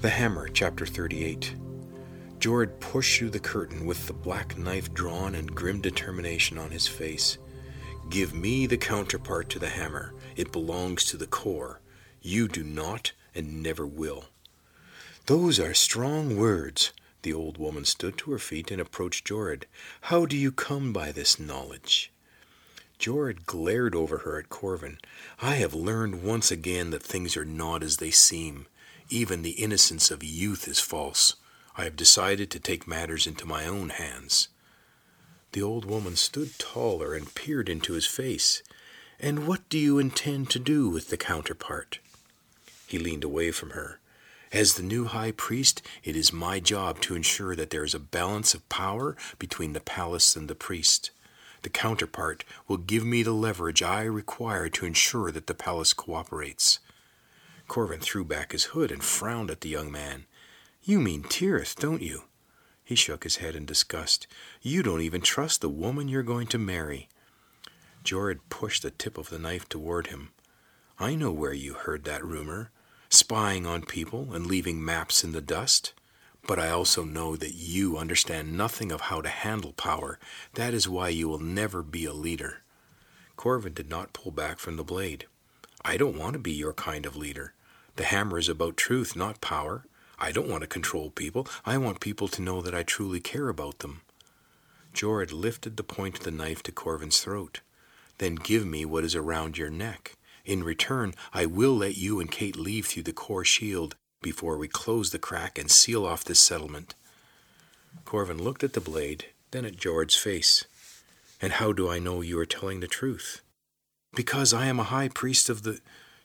The Hammer, Chapter 38. Jorid pushed through the curtain with the black knife drawn and grim determination on his face. Give me the counterpart to the hammer. It belongs to the core. You do not and never will. Those are strong words. The old woman stood to her feet and approached Jorid. How do you come by this knowledge? Jorid glared over her at Corvin. I have learned once again that things are not as they seem. Even the innocence of youth is false. I have decided to take matters into my own hands. The old woman stood taller and peered into his face. And what do you intend to do with the counterpart? He leaned away from her. As the new high priest, it is my job to ensure that there is a balance of power between the palace and the priest. The counterpart will give me the leverage I require to ensure that the palace cooperates. Corvin threw back his hood and frowned at the young man. You mean Tirith, don't you? He shook his head in disgust. You don't even trust the woman you're going to marry. Jorid pushed the tip of the knife toward him. I know where you heard that rumor spying on people and leaving maps in the dust. But I also know that you understand nothing of how to handle power. That is why you will never be a leader. Corvin did not pull back from the blade. I don't want to be your kind of leader. The hammer is about truth, not power. I don't want to control people. I want people to know that I truly care about them. Jorid lifted the point of the knife to Corvin's throat. Then give me what is around your neck. In return, I will let you and Kate leave through the core shield before we close the crack and seal off this settlement. Corvin looked at the blade, then at Jorid's face. And how do I know you are telling the truth? Because I am a high priest of the.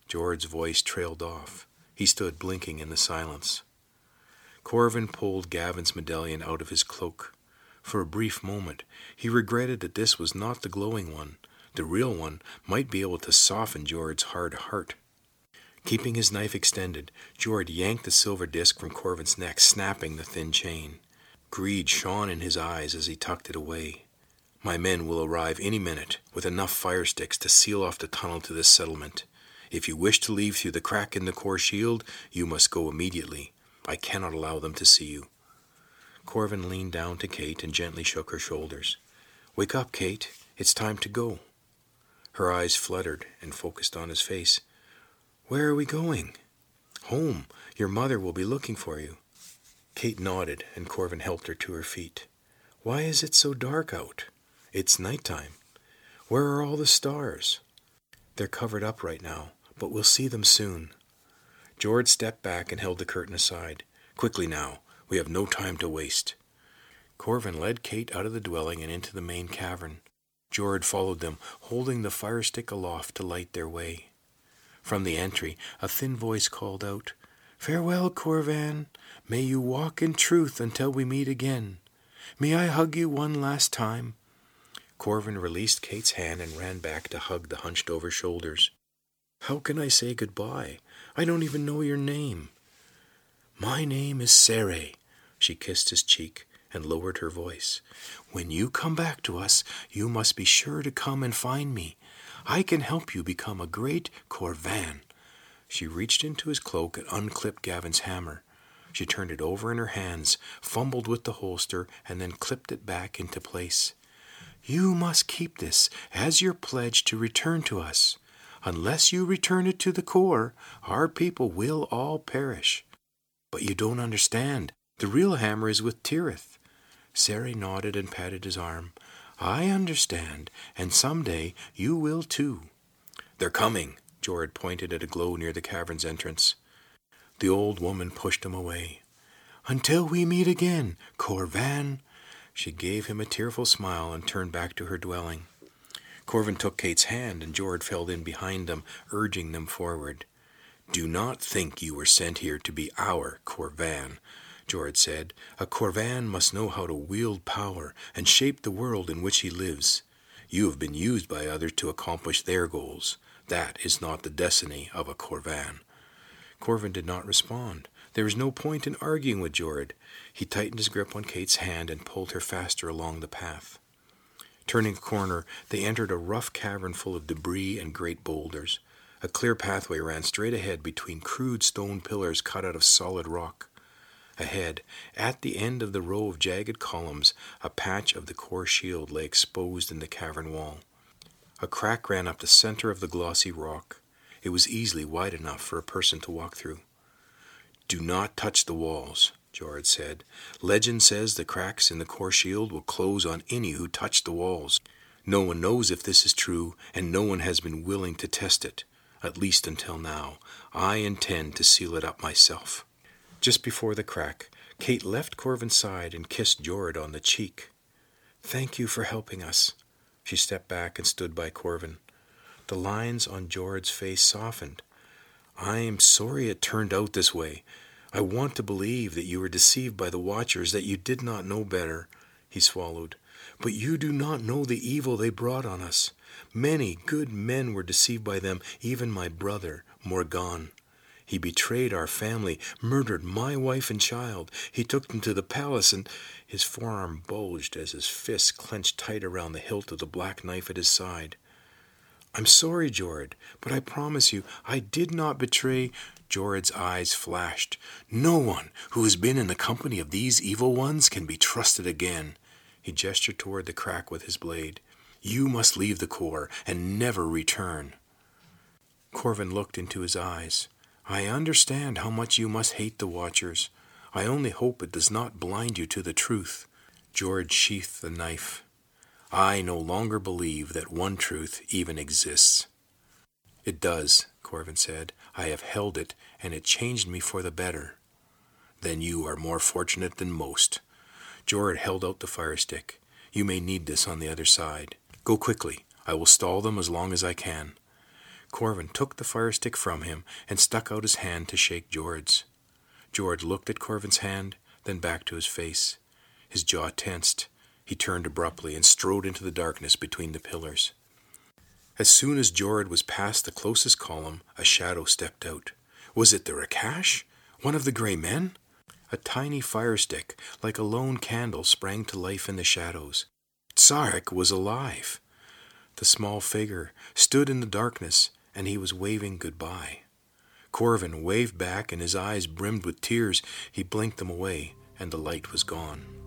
Jorid's voice trailed off. He stood blinking in the silence. Corvin pulled Gavin's medallion out of his cloak. For a brief moment, he regretted that this was not the glowing one. The real one might be able to soften Jorid's hard heart. Keeping his knife extended, Jorid yanked the silver disc from Corvin's neck, snapping the thin chain. Greed shone in his eyes as he tucked it away. My men will arrive any minute with enough fire sticks to seal off the tunnel to this settlement. If you wish to leave through the crack in the core shield, you must go immediately. I cannot allow them to see you. Corvin leaned down to Kate and gently shook her shoulders. Wake up, Kate. It's time to go. Her eyes fluttered and focused on his face. Where are we going? Home. Your mother will be looking for you. Kate nodded, and Corvin helped her to her feet. Why is it so dark out? It's night time. Where are all the stars? They're covered up right now, but we'll see them soon. Jorid stepped back and held the curtain aside. Quickly now, we have no time to waste. Corvin led Kate out of the dwelling and into the main cavern. Jorid followed them, holding the fire stick aloft to light their way. From the entry, a thin voice called out, Farewell, Corvan. May you walk in truth until we meet again. May I hug you one last time? Corvin released Kate's hand and ran back to hug the hunched over shoulders. How can I say goodbye? I don't even know your name. My name is Sere. She kissed his cheek and lowered her voice. When you come back to us, you must be sure to come and find me. I can help you become a great Corvan. She reached into his cloak and unclipped Gavin's hammer. She turned it over in her hands, fumbled with the holster, and then clipped it back into place. You must keep this as your pledge to return to us. Unless you return it to the core, our people will all perish. But you don't understand. The real hammer is with Tirith. Sari nodded and patted his arm. I understand, and some day you will too. They're coming. Jorid pointed at a glow near the cavern's entrance. The old woman pushed him away. Until we meet again, Corvan. She gave him a tearful smile and turned back to her dwelling. Corvin took Kate's hand, and Jorid fell in behind them, urging them forward. Do not think you were sent here to be our Corvan, Jorid said. A Corvan must know how to wield power and shape the world in which he lives. You have been used by others to accomplish their goals. That is not the destiny of a Corvan. Corvin did not respond. There was no point in arguing with Jorid. He tightened his grip on Kate's hand and pulled her faster along the path. Turning a corner, they entered a rough cavern full of debris and great boulders. A clear pathway ran straight ahead between crude stone pillars cut out of solid rock. Ahead, at the end of the row of jagged columns, a patch of the core shield lay exposed in the cavern wall. A crack ran up the center of the glossy rock. It was easily wide enough for a person to walk through. Do not touch the walls, Jord said. Legend says the cracks in the core shield will close on any who touch the walls. No one knows if this is true, and no one has been willing to test it, at least until now. I intend to seal it up myself. Just before the crack, Kate left Corvin's side and kissed Jord on the cheek. Thank you for helping us. She stepped back and stood by Corvin. The lines on Jord's face softened. I am sorry it turned out this way. I want to believe that you were deceived by the Watchers, that you did not know better. He swallowed. But you do not know the evil they brought on us. Many good men were deceived by them, even my brother, Morgan. He betrayed our family, murdered my wife and child. He took them to the palace, and his forearm bulged as his fist clenched tight around the hilt of the black knife at his side. I'm sorry, Jord, but I promise you I did not betray. Jord's eyes flashed. No one who has been in the company of these evil ones can be trusted again. He gestured toward the crack with his blade. You must leave the core and never return. Corvin looked into his eyes. I understand how much you must hate the Watchers. I only hope it does not blind you to the truth. Jord sheathed the knife. I no longer believe that one truth even exists. It does, Corvin said. I have held it, and it changed me for the better. Then you are more fortunate than most. Jord held out the fire stick. You may need this on the other side. Go quickly. I will stall them as long as I can. Corvin took the fire stick from him and stuck out his hand to shake Jord's. Jord looked at Corvin's hand, then back to his face. His jaw tensed. He turned abruptly and strode into the darkness between the pillars. As soon as Jord was past the closest column, a shadow stepped out. Was it the Rakash? One of the gray men? A tiny fire stick, like a lone candle, sprang to life in the shadows. Tsarek was alive. The small figure stood in the darkness and he was waving goodbye. Corvin waved back, and his eyes brimmed with tears. He blinked them away, and the light was gone.